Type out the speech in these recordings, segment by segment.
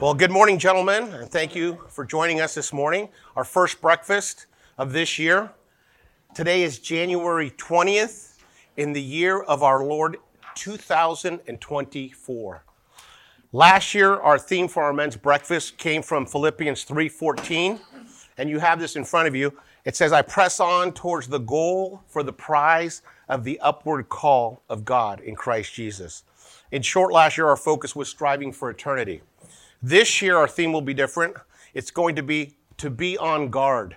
Well, good morning, gentlemen, and thank you for joining us this morning. Our first breakfast of this year. Today is January 20th in the year of our Lord 2024. Last year, our theme for our men's breakfast came from Philippians 3:14, and you have this in front of you. It says, "I press on towards the goal for the prize of the upward call of God in Christ Jesus." In short, last year our focus was striving for eternity. This year our theme will be different. It's going to be to be on guard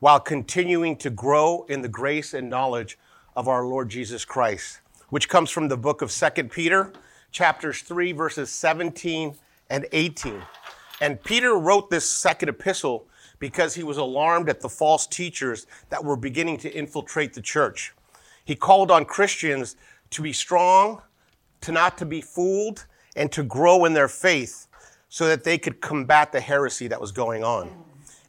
while continuing to grow in the grace and knowledge of our Lord Jesus Christ, which comes from the book of 2 Peter, chapters 3, verses 17 and 18. And Peter wrote this second epistle because he was alarmed at the false teachers that were beginning to infiltrate the church. He called on Christians to be strong, to not to be fooled, and to grow in their faith so that they could combat the heresy that was going on.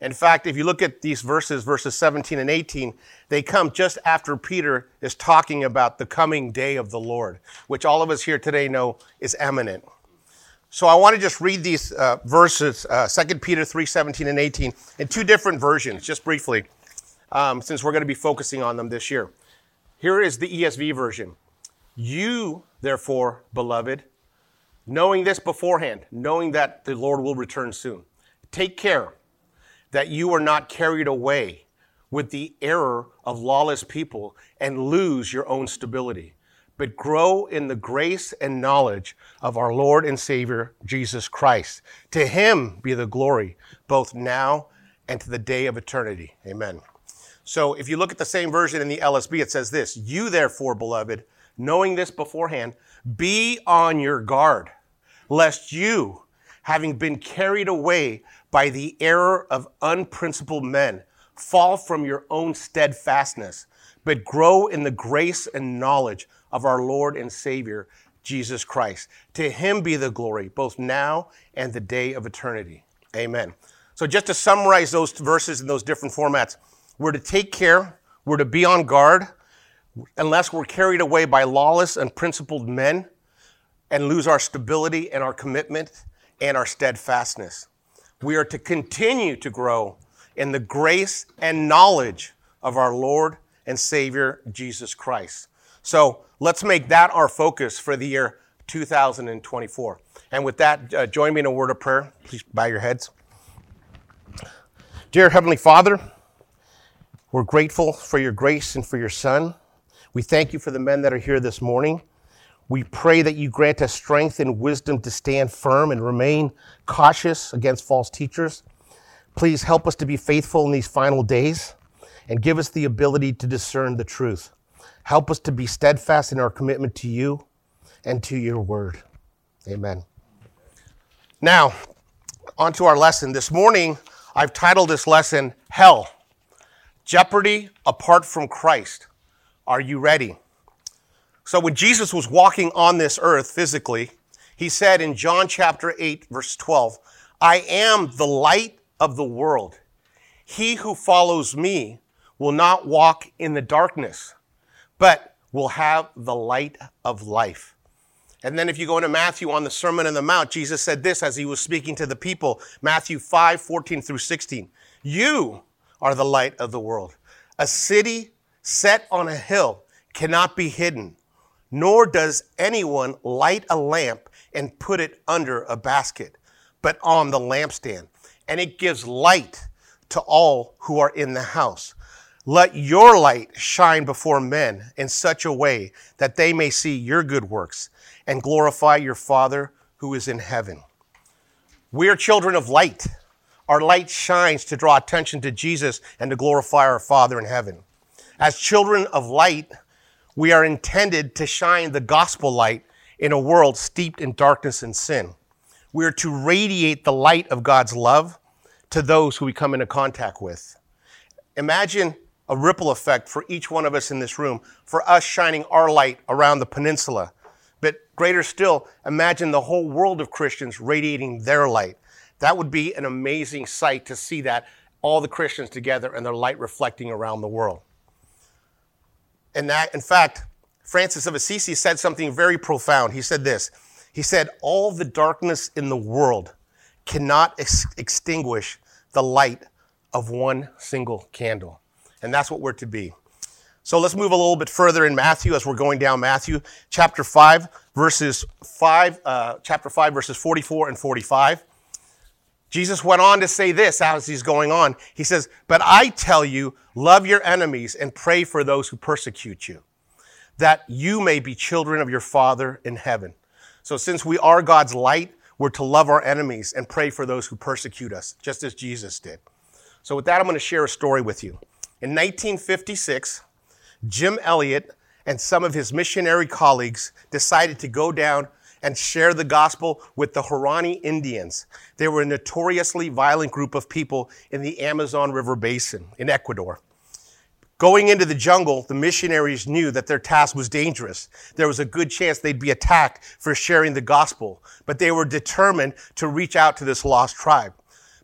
In fact, if you look at these verses, verses 17 and 18, they come just after Peter is talking about the coming day of the Lord, which all of us here today know is imminent. So I want to just read these uh, verses, uh, 2 Peter 3, 17 and 18, in two different versions, just briefly, um, since we're going to be focusing on them this year. Here is the ESV version. You, therefore, beloved, knowing this beforehand, knowing that the Lord will return soon, take care that you are not carried away with the error of lawless people and lose your own stability, but grow in the grace and knowledge of our Lord and Savior, Jesus Christ. To him be the glory, both now and to the day of eternity. Amen. So if you look at the same version in the LSB, it says this You, therefore, beloved, knowing this beforehand, be on your guard, lest you, having been carried away by the error of unprincipled men, fall from your own steadfastness, but grow in the grace and knowledge of our Lord and Savior, Jesus Christ. To him be the glory, both now and the day of eternity. Amen. So, just to summarize those verses in those different formats, we're to take care, we're to be on guard, unless we're carried away by lawless and principled men and lose our stability and our commitment and our steadfastness. We are to continue to grow in the grace and knowledge of our Lord and Savior Jesus Christ. So let's make that our focus for the year 2024. And with that, uh, join me in a word of prayer. Please bow your heads. Dear Heavenly Father, we're grateful for your grace and for your Son. We thank you for the men that are here this morning. We pray that you grant us strength and wisdom to stand firm and remain cautious against false teachers. Please help us to be faithful in these final days and give us the ability to discern the truth. Help us to be steadfast in our commitment to you and to your word. Amen. Now, on to our lesson. This morning, I've titled this lesson Hell Jeopardy Apart from Christ. Are you ready? So when Jesus was walking on this earth physically, he said in John chapter 8, verse 12, I am the light of the world. He who follows me will not walk in the darkness, but will have the light of life. And then if you go into Matthew on the Sermon on the Mount, Jesus said this as he was speaking to the people, Matthew 5, 14 through 16. You are the light of the world. A city set on a hill cannot be hidden nor does anyone light a lamp and put it under a basket, but on the lampstand, and it gives light to all who are in the house. Let your light shine before men in such a way that they may see your good works and glorify your Father who is in heaven. We are children of light. Our light shines to draw attention to Jesus and to glorify our Father in heaven. As children of light, we are intended to shine the gospel light in a world steeped in darkness and sin. We are to radiate the light of God's love to those who we come into contact with. Imagine a ripple effect for each one of us in this room, for us shining our light around the peninsula. But greater still, imagine the whole world of Christians radiating their light. That would be an amazing sight to see that, all the Christians together and their light reflecting around the world. And that, in fact, Francis of Assisi said something very profound. He said this He said, All the darkness in the world cannot ex- extinguish the light of one single candle. And that's what we're to be. So let's move a little bit further in Matthew as we're going down Matthew chapter 5, verses 5, uh, chapter 5, verses 44 and 45. Jesus went on to say this as he's going on. He says, But I tell you, love your enemies and pray for those who persecute you, that you may be children of your Father in heaven. So since we are God's light, we're to love our enemies and pray for those who persecute us, just as Jesus did. So with that, I'm going to share a story with you. In 1956, Jim Elliot and some of his missionary colleagues decided to go down and share the gospel with the Huaorani Indians. They were a notoriously violent group of people in the Amazon River Basin in Ecuador. Going into the jungle, the missionaries knew that their task was dangerous. There was a good chance they'd be attacked for sharing the gospel, but they were determined to reach out to this lost tribe.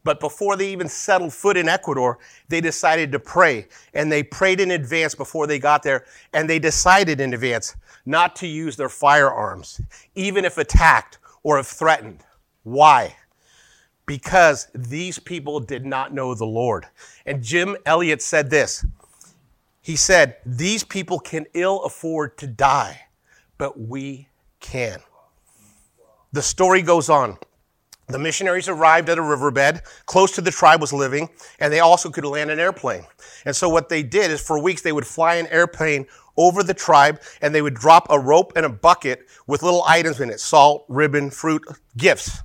But before they even settled foot in Ecuador, they decided to pray. And they prayed in advance before they got there. And they decided in advance not to use their firearms, even if attacked or if threatened. Why? Because these people did not know the Lord. And Jim Elliot said this. He said, These people can ill afford to die, but we can. The story goes on. The missionaries arrived at a riverbed close to the tribe was living, and they also could land an airplane. And so what they did is for weeks they would fly an airplane over the tribe and they would drop a rope and a bucket with little items in it, salt, ribbon, fruit, gifts.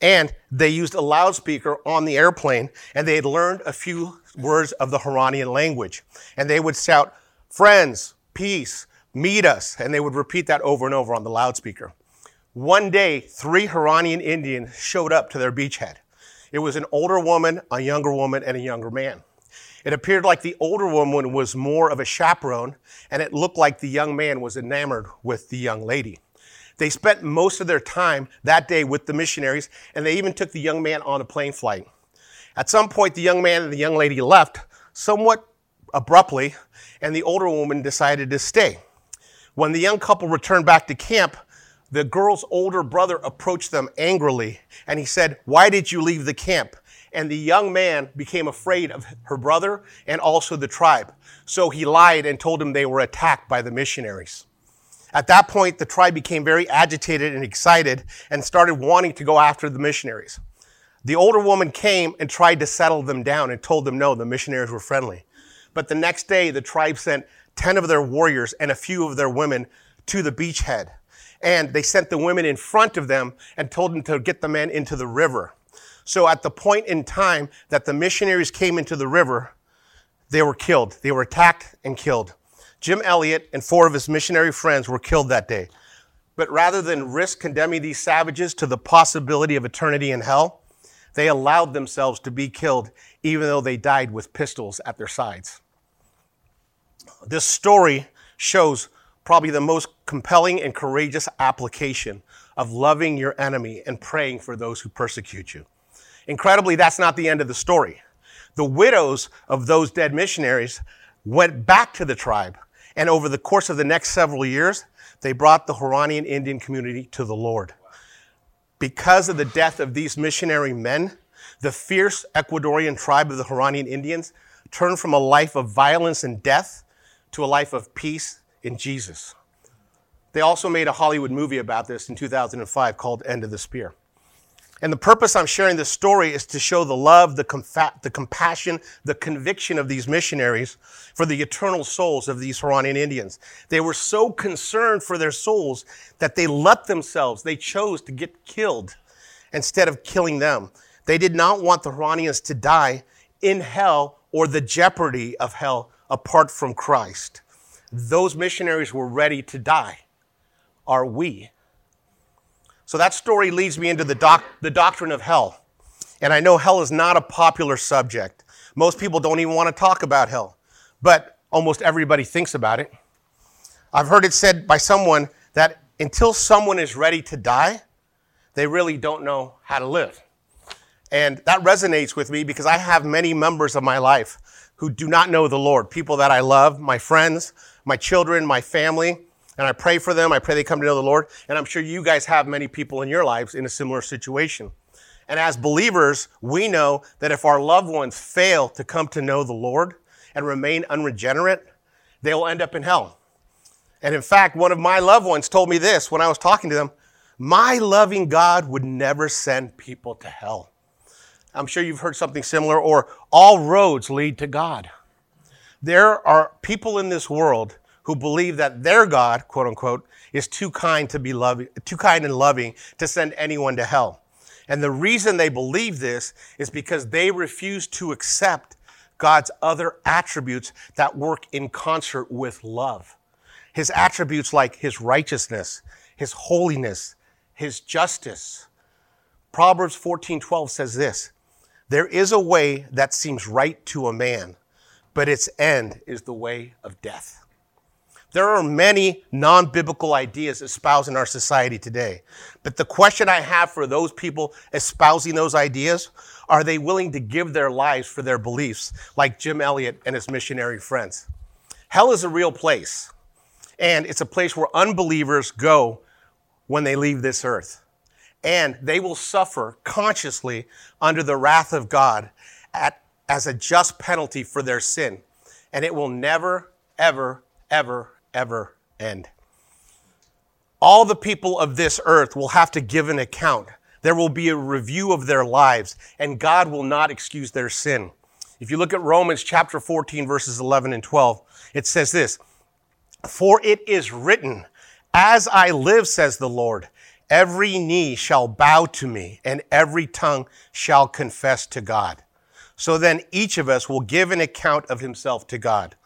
And they used a loudspeaker on the airplane and they had learned a few words of the Huaoranian language. And they would shout, friends, peace, meet us. And they would repeat that over and over on the loudspeaker. One day, three Huaoranian Indians showed up to their beachhead. It was an older woman, a younger woman, and a younger man. It appeared like the older woman was more of a chaperone, and it looked like the young man was enamored with the young lady. They spent most of their time that day with the missionaries, and they even took the young man on a plane flight. At some point, the young man and the young lady left somewhat abruptly, and the older woman decided to stay. When the young couple returned back to camp, the girl's older brother approached them angrily and he said, Why did you leave the camp? And the young man became afraid of her brother and also the tribe. So he lied and told him they were attacked by the missionaries. At that point, the tribe became very agitated and excited and started wanting to go after the missionaries. The older woman came and tried to settle them down and told them no, the missionaries were friendly. But the next day, the tribe sent 10 of their warriors and a few of their women to the beachhead and they sent the women in front of them and told them to get the men into the river. So at the point in time that the missionaries came into the river, they were killed. They were attacked and killed. Jim Elliot and four of his missionary friends were killed that day. But rather than risk condemning these savages to the possibility of eternity in hell, they allowed themselves to be killed even though they died with pistols at their sides. This story shows probably the most compelling and courageous application of loving your enemy and praying for those who persecute you. Incredibly, that's not the end of the story. The widows of those dead missionaries went back to the tribe, and over the course of the next several years, they brought the Huaoranian Indian community to the Lord. Because of the death of these missionary men, the fierce Ecuadorian tribe of the Huaoranian Indians turned from a life of violence and death to a life of peace in Jesus. They also made a Hollywood movie about this in 2005 called End of the Spear. And the purpose I'm sharing this story is to show the love, the, the compassion, the conviction of these missionaries for the eternal souls of these Huaoranian Indians. They were so concerned for their souls that they let themselves, they chose to get killed instead of killing them. They did not want the Huaoranians to die in hell or the jeopardy of hell apart from Christ those missionaries were ready to die. Are we? So that story leads me into the, doc- the doctrine of hell. And I know hell is not a popular subject. Most people don't even want to talk about hell, but almost everybody thinks about it. I've heard it said by someone that until someone is ready to die, they really don't know how to live. And that resonates with me because I have many members of my life who do not know the Lord, people that I love, my friends, my children, my family, and I pray for them. I pray they come to know the Lord. And I'm sure you guys have many people in your lives in a similar situation. And as believers, we know that if our loved ones fail to come to know the Lord and remain unregenerate, they will end up in hell. And in fact, one of my loved ones told me this when I was talking to them My loving God would never send people to hell. I'm sure you've heard something similar, or all roads lead to God. There are people in this world who believe that their God, quote unquote, is too kind to be loving, too kind and loving to send anyone to hell. And the reason they believe this is because they refuse to accept God's other attributes that work in concert with love. His attributes like his righteousness, his holiness, his justice. Proverbs 14:12 says this, there is a way that seems right to a man, but its end is the way of death. There are many non biblical ideas espoused in our society today. But the question I have for those people espousing those ideas are they willing to give their lives for their beliefs, like Jim Elliot and his missionary friends? Hell is a real place, and it's a place where unbelievers go when they leave this earth and they will suffer consciously under the wrath of God at, as a just penalty for their sin. And it will never, ever, ever, ever end. All the people of this earth will have to give an account. There will be a review of their lives, and God will not excuse their sin. If you look at Romans chapter 14, verses 11 and 12, it says this For it is written, As I live, says the Lord, Every knee shall bow to me, and every tongue shall confess to God. So then each of us will give an account of himself to God.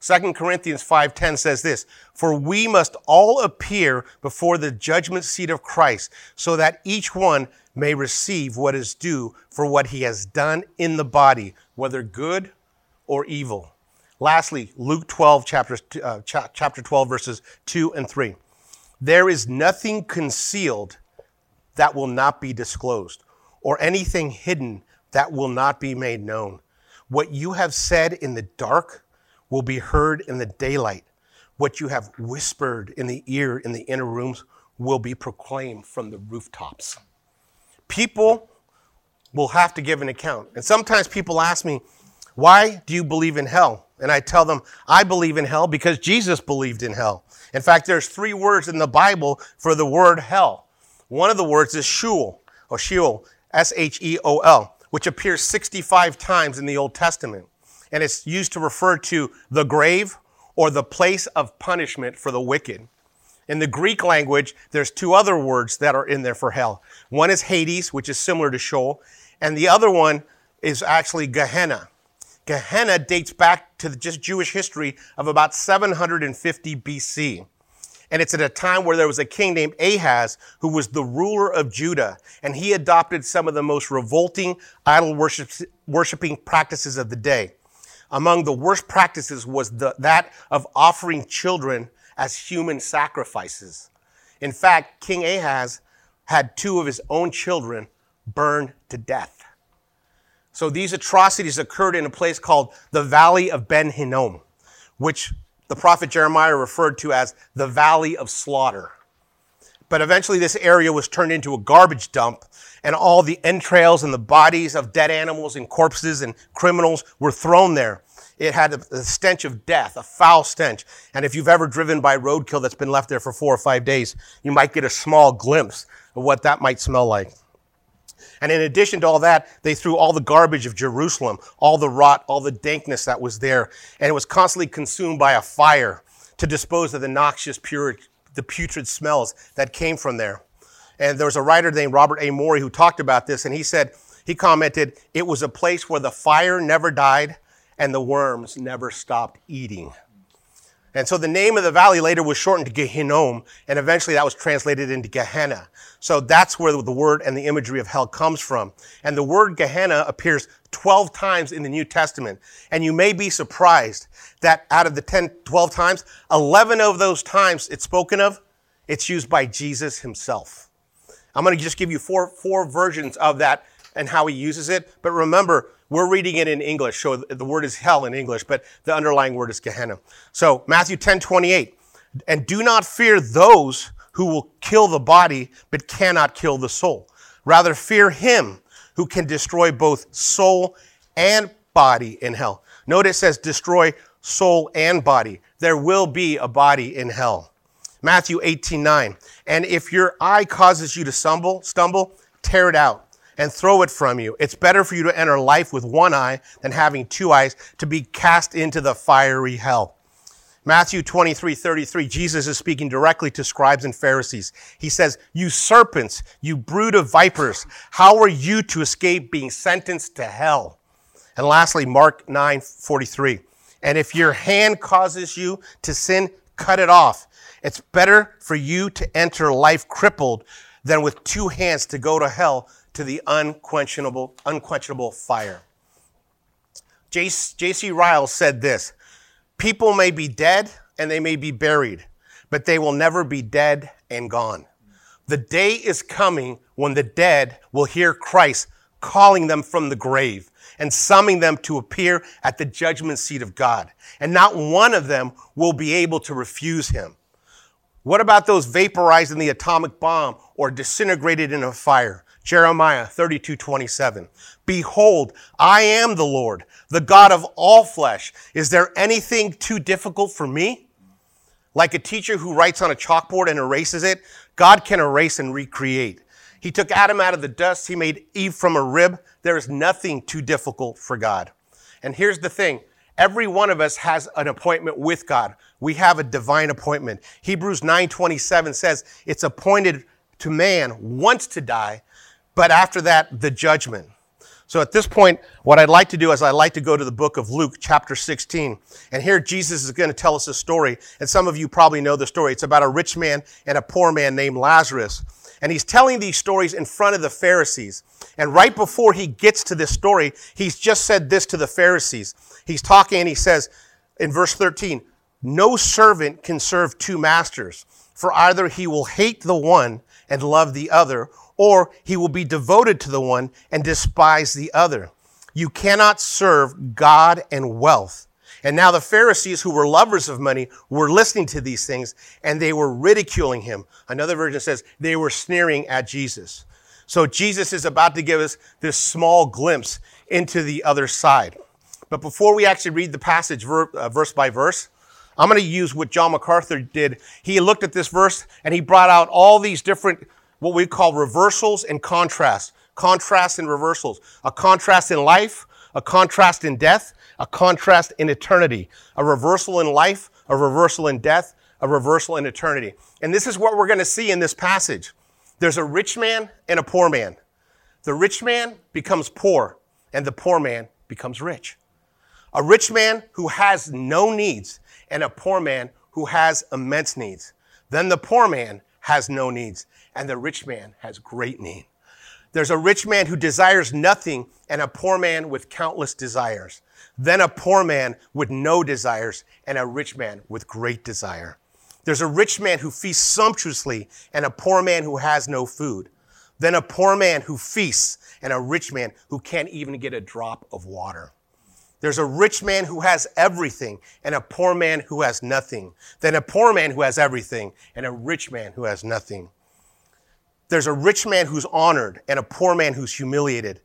2 Corinthians 5:10 says this, "For we must all appear before the judgment seat of Christ, so that each one may receive what is due for what he has done in the body, whether good or evil." Lastly, Luke 12 chapter, uh, chapter 12 verses 2 and 3. There is nothing concealed that will not be disclosed, or anything hidden that will not be made known. What you have said in the dark will be heard in the daylight. What you have whispered in the ear in the inner rooms will be proclaimed from the rooftops. People will have to give an account. And sometimes people ask me, why do you believe in hell? And I tell them, I believe in hell because Jesus believed in hell. In fact, there's three words in the Bible for the word hell. One of the words is Sheol, or Sheol, S-H-E-O-L, which appears 65 times in the Old Testament. And it's used to refer to the grave or the place of punishment for the wicked. In the Greek language, there's two other words that are in there for hell. One is Hades, which is similar to Sheol, and the other one is actually Gehenna. Gehenna dates back to just Jewish history of about 750 BC. And it's at a time where there was a king named Ahaz who was the ruler of Judah. And he adopted some of the most revolting idol worship, worshiping practices of the day. Among the worst practices was the, that of offering children as human sacrifices. In fact, King Ahaz had two of his own children burned to death. So these atrocities occurred in a place called the Valley of Ben Hinnom, which the prophet Jeremiah referred to as the Valley of Slaughter. But eventually, this area was turned into a garbage dump, and all the entrails and the bodies of dead animals and corpses and criminals were thrown there. It had a stench of death, a foul stench. And if you've ever driven by roadkill that's been left there for four or five days, you might get a small glimpse of what that might smell like. And in addition to all that, they threw all the garbage of Jerusalem, all the rot, all the dankness that was there. And it was constantly consumed by a fire to dispose of the noxious, pure, the putrid smells that came from there. And there was a writer named Robert A. Morey who talked about this, and he said, he commented, it was a place where the fire never died and the worms never stopped eating. And so the name of the valley later was shortened to Gehinnom, and eventually that was translated into Gehenna. So that's where the word and the imagery of hell comes from. And the word Gehenna appears 12 times in the New Testament. And you may be surprised that out of the 10, 12 times, 11 of those times it's spoken of, it's used by Jesus himself. I'm going to just give you four, four versions of that and how he uses it. But remember, we're reading it in English, so the word is hell in English, but the underlying word is Gehenna. So Matthew 10, 28. And do not fear those who will kill the body, but cannot kill the soul. Rather fear him who can destroy both soul and body in hell. Notice it says destroy soul and body. There will be a body in hell. Matthew 18, 9. And if your eye causes you to stumble, stumble, tear it out and throw it from you. It's better for you to enter life with one eye than having two eyes to be cast into the fiery hell. Matthew 23, 33, Jesus is speaking directly to scribes and Pharisees. He says, You serpents, you brood of vipers, how are you to escape being sentenced to hell? And lastly, Mark 9, 43. And if your hand causes you to sin, cut it off. It's better for you to enter life crippled than with two hands to go to hell to the unquenchable, unquenchable fire. J.C. Ryle said this People may be dead and they may be buried, but they will never be dead and gone. The day is coming when the dead will hear Christ calling them from the grave and summoning them to appear at the judgment seat of God. And not one of them will be able to refuse him. What about those vaporized in the atomic bomb or disintegrated in a fire? Jeremiah 32, 27. Behold, I am the Lord, the God of all flesh. Is there anything too difficult for me? Like a teacher who writes on a chalkboard and erases it, God can erase and recreate. He took Adam out of the dust. He made Eve from a rib. There is nothing too difficult for God. And here's the thing. Every one of us has an appointment with God. We have a divine appointment. Hebrews 9:27 says it's appointed to man once to die, but after that, the judgment. So at this point, what I'd like to do is I'd like to go to the book of Luke, chapter 16. And here Jesus is going to tell us a story. And some of you probably know the story. It's about a rich man and a poor man named Lazarus. And he's telling these stories in front of the Pharisees. And right before he gets to this story, he's just said this to the Pharisees. He's talking and he says in verse 13, no servant can serve two masters, for either he will hate the one and love the other, or he will be devoted to the one and despise the other. You cannot serve God and wealth. And now the Pharisees, who were lovers of money, were listening to these things and they were ridiculing him. Another version says they were sneering at Jesus. So Jesus is about to give us this small glimpse into the other side. But before we actually read the passage uh, verse by verse, I'm going to use what John MacArthur did. He looked at this verse and he brought out all these different what we call reversals and contrasts. Contrasts and reversals. A contrast in life, a contrast in death, a contrast in eternity. A reversal in life, a reversal in death, a reversal in eternity. And this is what we're going to see in this passage. There's a rich man and a poor man. The rich man becomes poor, and the poor man becomes rich. A rich man who has no needs, and a poor man who has immense needs. Then the poor man has no needs, and the rich man has great need. There's a rich man who desires nothing and a poor man with countless desires. Then a poor man with no desires and a rich man with great desire. There's a rich man who feasts sumptuously and a poor man who has no food. Then a poor man who feasts and a rich man who can't even get a drop of water. There's a rich man who has everything and a poor man who has nothing. Then a poor man who has everything and a rich man who has nothing. There's a rich man who's honored and a poor man who's humiliated.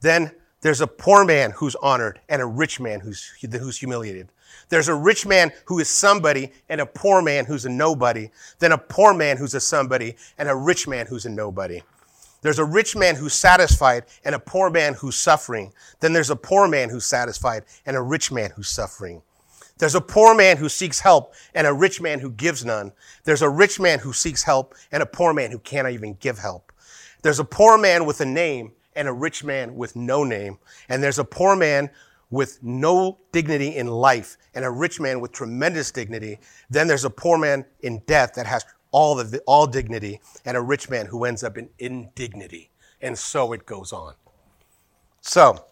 Then there's a poor man who's honored and a rich man who's, who's humiliated. There's a rich man who is somebody and a poor man who's a nobody. Then a poor man who's a somebody and a rich man who's a nobody. There's a rich man who's satisfied and a poor man who's suffering. Then there's a poor man who's satisfied and a rich man who's suffering. There's a poor man who seeks help and a rich man who gives none. There's a rich man who seeks help and a poor man who cannot even give help. There's a poor man with a name and a rich man with no name. And there's a poor man with no dignity in life and a rich man with tremendous dignity. Then there's a poor man in death that has all, the, all dignity, and a rich man who ends up in indignity. And so it goes on. So,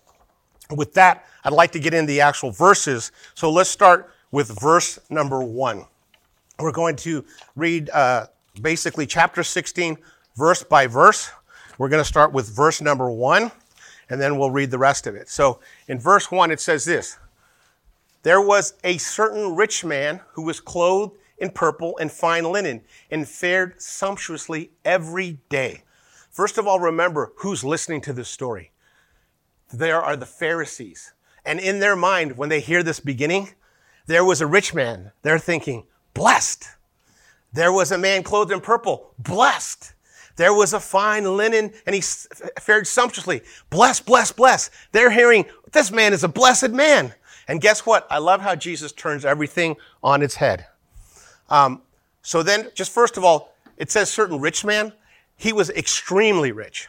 with that, I'd like to get into the actual verses. So let's start with verse number one. We're going to read uh, basically chapter 16, verse by verse. We're going to start with verse number one, and then we'll read the rest of it. So in verse one, it says this There was a certain rich man who was clothed in purple and fine linen, and fared sumptuously every day. First of all, remember who's listening to this story. There are the Pharisees. And in their mind, when they hear this beginning, there was a rich man. They're thinking, blessed. There was a man clothed in purple, blessed. There was a fine linen and he fared sumptuously. Bless, bless, bless. They're hearing, this man is a blessed man. And guess what? I love how Jesus turns everything on its head. Um, so then, just first of all, it says certain rich man. He was extremely rich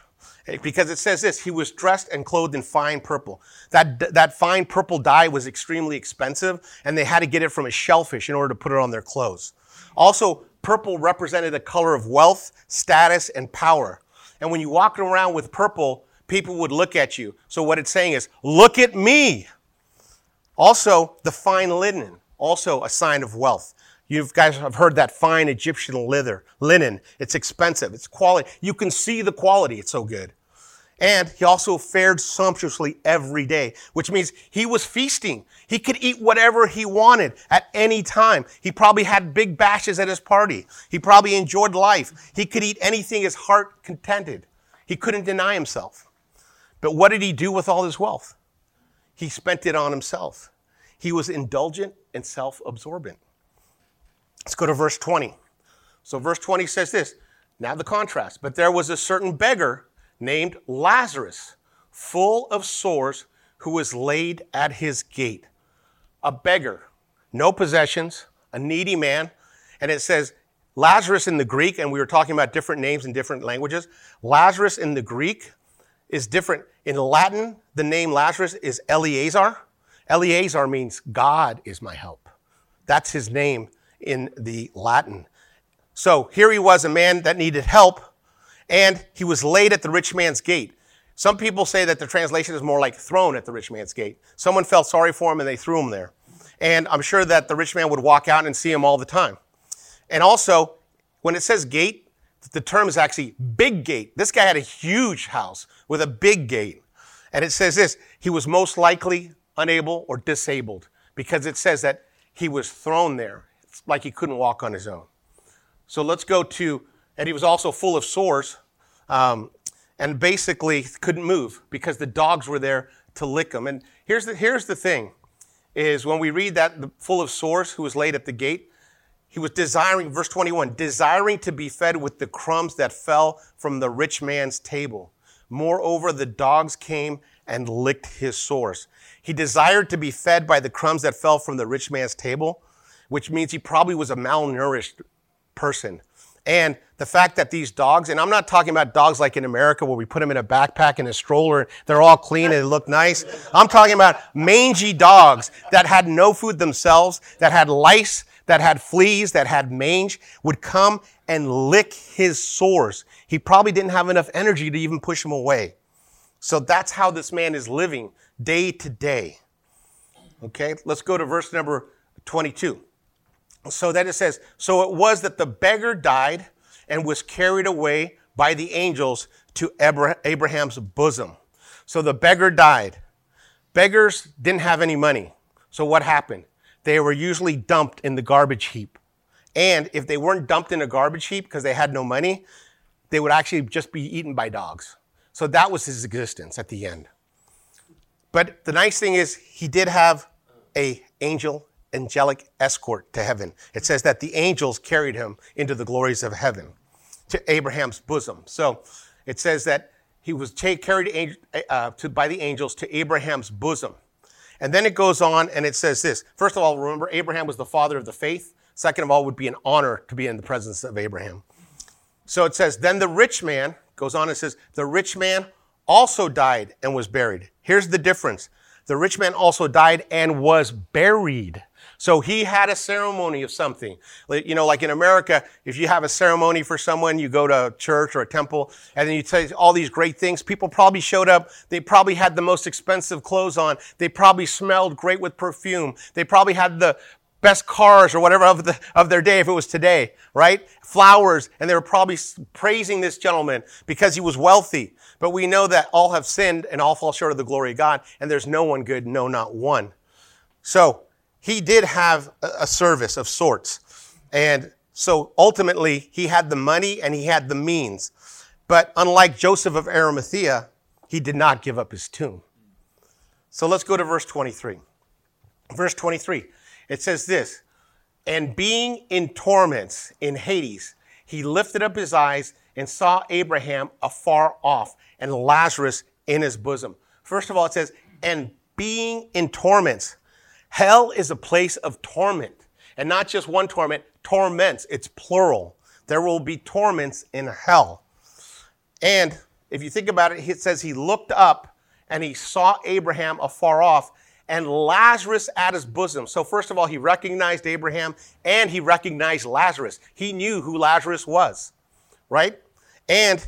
because it says this, he was dressed and clothed in fine purple. That, that fine purple dye was extremely expensive and they had to get it from a shellfish in order to put it on their clothes. Also, purple represented a color of wealth, status, and power. And when you walk around with purple, people would look at you. So what it's saying is, look at me. Also, the fine linen, also a sign of wealth. You guys have heard that fine Egyptian leather, linen. It's expensive. It's quality. You can see the quality. It's so good. And he also fared sumptuously every day, which means he was feasting. He could eat whatever he wanted at any time. He probably had big bashes at his party. He probably enjoyed life. He could eat anything his heart contented. He couldn't deny himself. But what did he do with all his wealth? He spent it on himself. He was indulgent and self absorbent. Let's go to verse 20. So, verse 20 says this now the contrast. But there was a certain beggar named Lazarus, full of sores, who was laid at his gate. A beggar, no possessions, a needy man. And it says Lazarus in the Greek, and we were talking about different names in different languages. Lazarus in the Greek is different. In Latin, the name Lazarus is Eleazar. Eleazar means God is my help. That's his name in the Latin. So here he was, a man that needed help, and he was laid at the rich man's gate. Some people say that the translation is more like thrown at the rich man's gate. Someone felt sorry for him and they threw him there. And I'm sure that the rich man would walk out and see him all the time. And also, when it says gate, the term is actually big gate. This guy had a huge house with a big gate. And it says this he was most likely unable or disabled because it says that he was thrown there. Like he couldn't walk on his own. So let's go to and he was also full of sores um, and basically couldn't move because the dogs were there to lick him. And here's the, here's the thing is when we read that the, full of sores who was laid at the gate, he was desiring, verse 21, desiring to be fed with the crumbs that fell from the rich man's table. Moreover, the dogs came and licked his sores. He desired to be fed by the crumbs that fell from the rich man's table, which means he probably was a malnourished person. And the fact that these dogs, and I'm not talking about dogs like in America where we put them in a backpack and a stroller, they're all clean and they look nice. I'm talking about mangy dogs that had no food themselves, that had lice, that had fleas, that had mange, would come and lick his sores. He probably didn't have enough energy to even push them away. So that's how this man is living day to day. Okay, let's go to verse number 22. So then it says, So it was that the beggar died and was carried away by the angels to Abraham's bosom. So the beggar died. Beggars didn't have any money. So what happened? They were usually dumped in the garbage heap. And if they weren't dumped in a garbage heap because they had no money, they would actually just be eaten by dogs. So that was his existence at the end. But the nice thing is he did have a angel angelic escort to heaven. It says that the angels carried him into the glories of heaven to Abraham's bosom. So it says that he was carried uh, to, by the angels to Abraham's bosom. And then it goes on and it says this. First of all, remember, Abraham was the father of the faith. Second of all, would be an honor to be in the presence of Abraham. So it says, then the rich man goes on and says, the rich man also died and was buried. Here's the difference. The rich man also died and was buried. So he had a ceremony of something. You know, like in America, if you have a ceremony for someone, you go to a church or a temple and then you say all these great things. People probably showed up. They probably had the most expensive clothes on. They probably smelled great with perfume. They probably had the best cars or whatever of, the, of their day if it was today, right? Flowers. And they were probably praising this gentleman because he was wealthy. But we know that all have sinned and all fall short of the glory of God. And there's no one good, no, not one. So he did have a service of sorts. And so ultimately, he had the money and he had the means. But unlike Joseph of Arimathea, he did not give up his tomb. So let's go to verse 23. Verse 23, it says this And being in torments in Hades, he lifted up his eyes and saw Abraham afar off and Lazarus in his bosom. First of all, it says, And being in torments. Hell is a place of torment. And not just one torment, torments. It's plural. There will be torments in hell. And if you think about it, it says he looked up and he saw Abraham afar off and Lazarus at his bosom. So, first of all, he recognized Abraham and he recognized Lazarus. He knew who Lazarus was, right? And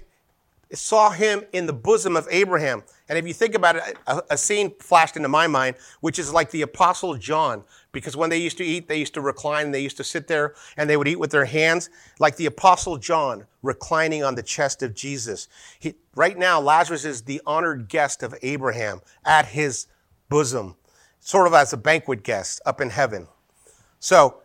saw him in the bosom of Abraham. And if you think about it, a, a, scene flashed into my mind, which is like the Apostle John, because when they used to eat, they used to recline they used to sit there and they would eat with their hands, like the Apostle John reclining on the chest of Jesus. He, right now, Lazarus is the honored guest of Abraham at his bosom, sort of as a banquet guest up in heaven. So,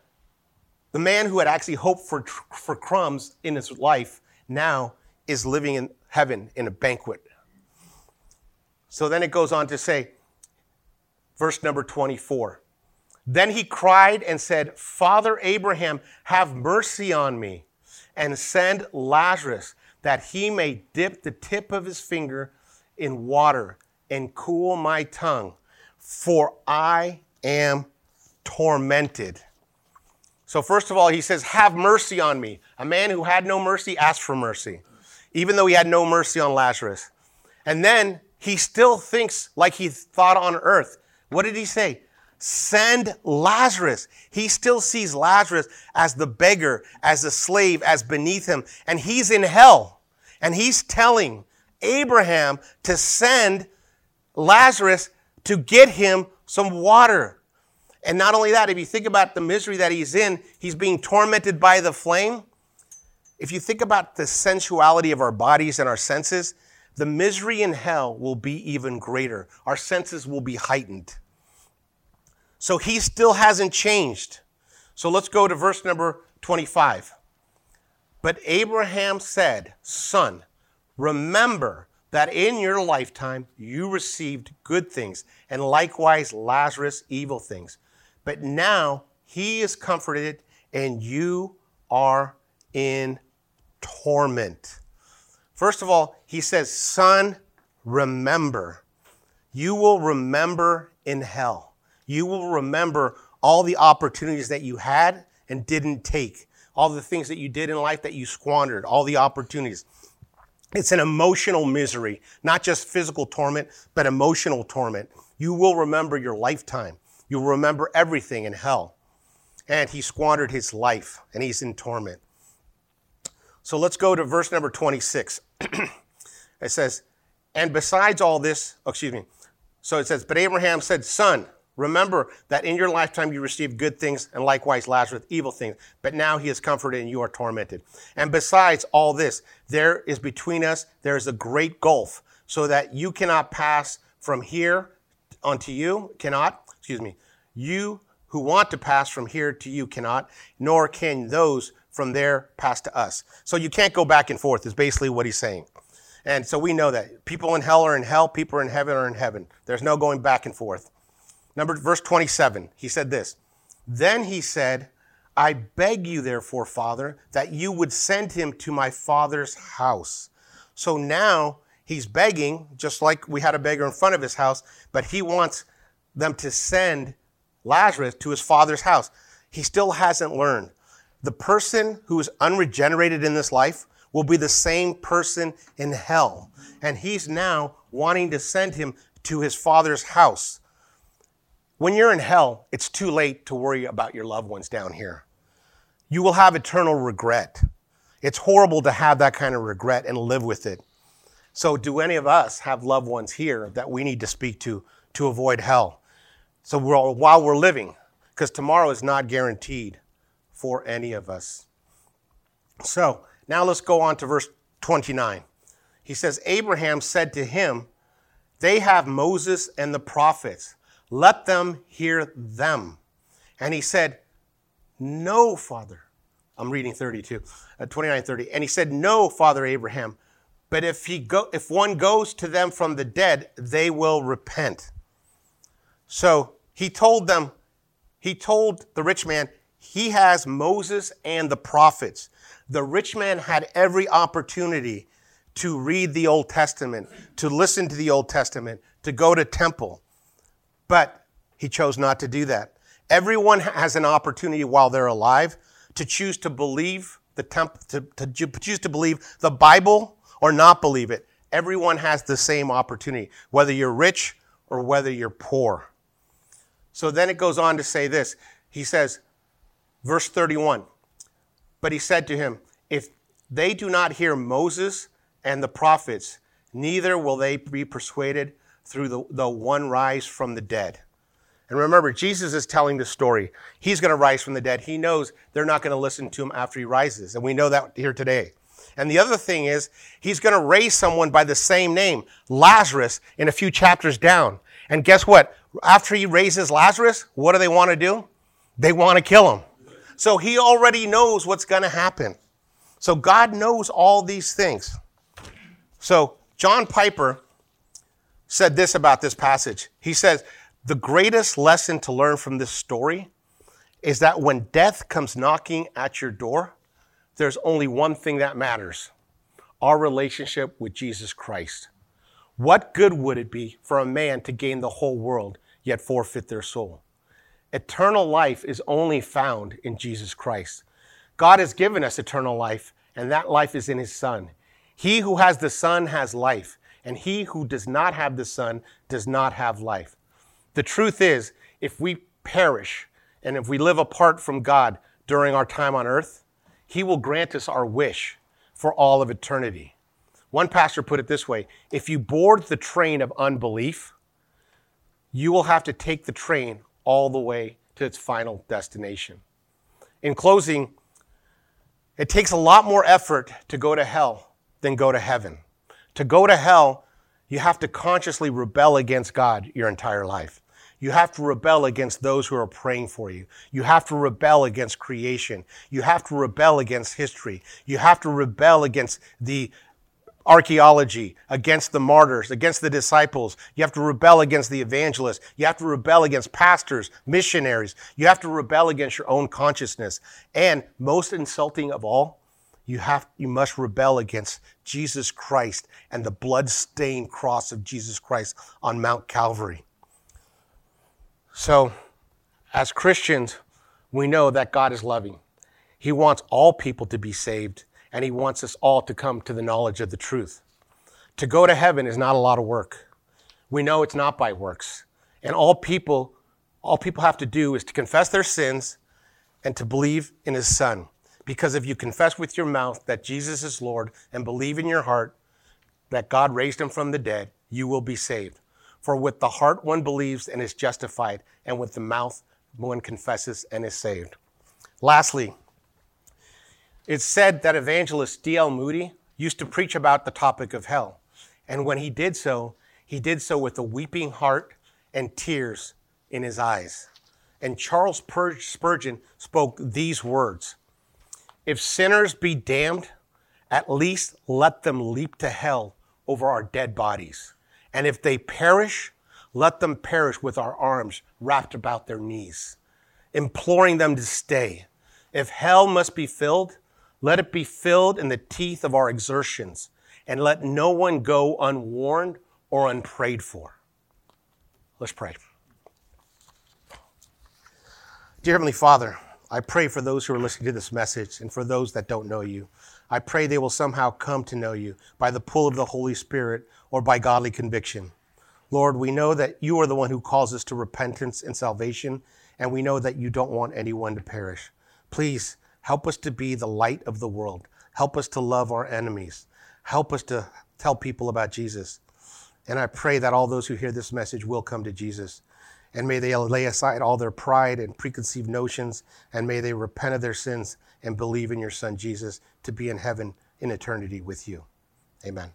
the man who had actually hoped for, for crumbs in his life now is living in heaven in a banquet. So then it goes on to say, verse number 24. Then he cried and said, Father Abraham, have mercy on me and send Lazarus that he may dip the tip of his finger in water and cool my tongue, for I am tormented. So, first of all, he says, Have mercy on me. A man who had no mercy asked for mercy even though he had no mercy on Lazarus. And then he still thinks like he thought on earth. What did he say? Send Lazarus. He still sees Lazarus as the beggar, as the slave, as beneath him. And he's in hell. And he's telling Abraham to send Lazarus to get him some water. And not only that, if you think about the misery that he's in, he's being tormented by the flame if you think about the sensuality of our bodies and our senses, the misery in hell will be even greater. Our senses will be heightened. So he still hasn't changed. So let's go to verse number 25. But Abraham said, Son, remember that in your lifetime you received good things, and likewise Lazarus evil things. But now he is comforted, and you are in torment. First of all, he says, Son, remember. You will remember in hell. You will remember all the opportunities that you had and didn't take, all the things that you did in life that you squandered, all the opportunities. It's an emotional misery, not just physical torment, but emotional torment. You will remember your lifetime. You'll remember everything in hell. And he squandered his life and he's in torment. So let's go to verse number 26. it says, And besides all this, oh, excuse me. So it says, But Abraham said, Son, remember that in your lifetime you received good things, and likewise Lazarus evil things. But now he is comforted and you are tormented. And besides all this, there is between us, there is a great gulf, so that you cannot pass from here unto you, cannot, excuse me, you who want to pass from here to you cannot, nor can those from there past to us. So you can't go back and forth, is basically what he's saying. And so we know that people in hell are in hell, people in heaven are in heaven. There's no going back and forth. Number verse 27, he said this. Then he said, I beg you, therefore, Father, that you would send him to my father's house. So now he's begging, just like we had a beggar in front of his house, but he wants them to send Lazarus to his father's house. He still hasn't learned the person who is unregenerated in this life will be the same person in hell. And he's now wanting to send him to his father's house. When you're in hell, it's too late to worry about your loved ones down here. You will have eternal regret. It's horrible to have that kind of regret and live with it. So, do any of us have loved ones here that we need to speak to to avoid hell? So, we're, while we're living, because tomorrow is not guaranteed for any of us. So now let's go on to verse 29. He says, Abraham said to him, They have Moses and the prophets. Let them hear them. And he said, No, Father. I'm reading 32, uh, 29, 30. And he said, No, Father Abraham, But if he go, if one goes to them from the dead, they will repent. So he told them, he told the rich man, he has Moses and the prophets. The rich man had every opportunity to read the Old Testament, to listen to the Old Testament, to go to temple. But he chose not to do that. Everyone has an opportunity while they're alive to choose to believe the temp, to, to choose to believe the Bible or not believe it. Everyone has the same opportunity, whether you're rich or whether you're poor. So then it goes on to say this. He says, verse 31, but he said to him, If they do not hear Moses and the prophets, neither will they be persuaded through the, the one rise from the dead. And remember, Jesus is telling the story. He's going to rise from the dead. He knows they're not going to listen to him after he rises. And we know that here today. And the other thing is, he's going to raise someone by the same name, Lazarus, in a few chapters down. And guess what? After he raises Lazarus, what do they want to do? They want to kill him. So he already knows what's going to happen. So God knows all these things. So John Piper said this about this passage. He says, The greatest lesson to learn from this story is that when death comes knocking at your door, there's only one thing that matters our relationship with Jesus Christ. What good would it be for a man to gain the whole world yet forfeit their soul? Eternal life is only found in Jesus Christ. God has given us eternal life, and that life is in His Son. He who has the Son has life, and he who does not have the Son does not have life. The truth is, if we perish and if we live apart from God during our time on earth, He will grant us our wish for all of eternity. One pastor put it this way if you board the train of unbelief, you will have to take the train all the way to its final destination. In closing, it takes a lot more effort to go to hell than go to heaven. To go to hell, you have to consciously rebel against God your entire life. You have to rebel against those who are praying for you. You have to rebel against creation. You have to rebel against history. You have to rebel against the archaeology, against the martyrs, against the disciples. You have to rebel against the evangelists. You have to rebel against pastors, missionaries. You have to rebel against your own consciousness. And most insulting of all, you have you must rebel against Jesus Christ and the blood-stained cross of Jesus Christ on Mount Calvary. So, as Christians, we know that God is loving. He wants all people to be saved, and He wants us all to come to the knowledge of the truth. To go to heaven is not a lot of work. We know it's not by works. And all people, all people have to do is to confess their sins and to believe in His Son. Because if you confess with your mouth that Jesus is Lord and believe in your heart that God raised him from the dead, you will be saved. For with the heart one believes and is justified, and with the mouth one confesses and is saved. Lastly, it's said that evangelist D.L. Moody used to preach about the topic of hell. And when he did so, he did so with a weeping heart and tears in his eyes. And Charles Spurgeon spoke these words if sinners be damned, at least let them leap to hell over our dead bodies. And if they perish, let them perish with our arms wrapped about their knees, imploring them to stay. If hell must be filled, let it be filled in the teeth of our exertions, and let no one go unwarned or unprayed for. Let's pray. Dear Heavenly Father, I pray for those who are listening to this message and for those that don't know you. I pray they will somehow come to know you by the pull of the Holy Spirit or by godly conviction. Lord, we know that you are the one who calls us to repentance and salvation, and we know that you don't want anyone to perish. Please help us to be the light of the world. Help us to love our enemies. Help us to tell people about Jesus. And I pray that all those who hear this message will come to Jesus. And may they lay aside all their pride and preconceived notions, and may they repent of their sins and believe in your Son Jesus to be in heaven in eternity with you. Amen.